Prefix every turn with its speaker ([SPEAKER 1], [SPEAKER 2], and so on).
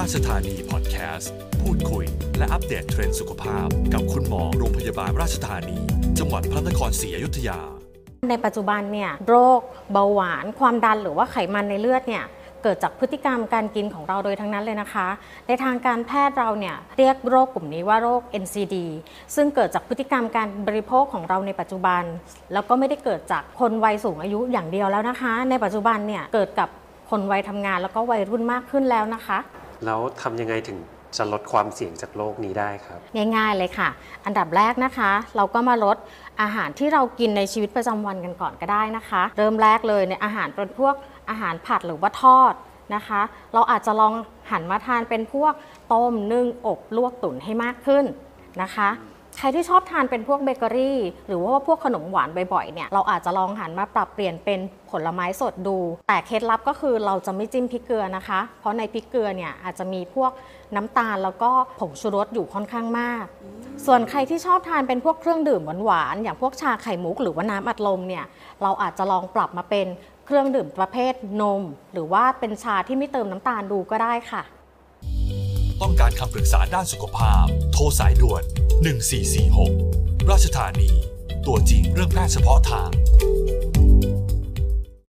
[SPEAKER 1] ราชธานีพอดแคสต์ พูดคุย และอัปเดตเทรนด์สุขภาพ กับคุณหมอโรงพยาบาลราชธานี จังหวัดพระนครศรีอยุธยา
[SPEAKER 2] ในปัจจุบันเนี่ยโรคเบาหวาน ความดันหรือว่าไขมันในเลือดเนี่ยเกิดจากพฤติกรรมการกินของเราโดยทั้งนั้นเลยนะคะ ในทางการแพทย์เราเนี่ยเรียกโรคกลุ่มนี้ว่าโรค NCD ซึ่งเกิดจากพฤติกรรมการบริโภคของเราในปัจจุบัน แล้วก็ไม่ได้เกิดจากคนวัยสูงอายุอย่างเดียวแล้วนะคะ ในปัจจุบันเนี่ยเกิดกับคนวัยทำงานแล้วก็วัยรุ่นมากขึ้นแล้วนะคะ
[SPEAKER 3] แล้วทำยังไงถึงจะลดความเสี่ยงจากโรคนี้ได้ครับ
[SPEAKER 2] ง่ายๆเลยค่ะ อันดับแรกนะคะ เราก็มาลดอาหารที่เรากินในชีวิตประจำวันกันก่อนก็ได้นะคะ เริ่มแรกเลยในอาหารเป็นพวกอาหารผัดหรือว่าทอดนะคะ เราอาจจะลองหันมาทานเป็นพวกต้มนึ่งอบลวกตุ๋นให้มากขึ้นนะคะ ใครที่ชอบทานเป็นพวกเบเกอรี่ หรือว่าพวกขนมหวานบ่อยๆเนี่ยเราอาจจะลองหันมาปรับเปลี่ยนเป็นผลไม้สดดู แต่เคล็ดลับก็คือเราจะไม่จิ้มพริกเกลือนะคะ เพราะในพริกเกลือเนี่ยอาจจะมีพวกน้ำตาลแล้วก็ผงชูรสอยู่ค่อนข้างมาก ส่วนใครที่ชอบทานเป็นพวกเครื่องดื่มหวานๆอย่างพวกชาไข่มุกหรือว่าน้ำอัดลมเนี่ยเราอาจจะลองปรับมาเป็นเครื่องดื่มประเภทนม หรือว่าเป็นชาที่ไม่เติมน้ำตาลดูก็ได้ค่ะ
[SPEAKER 1] ต้องการคำปรึกษาด้านสุขภาพ โทรสายด่วน 1446 ราชธานี ตัวจริงเรื่องแพทย์เฉพาะทาง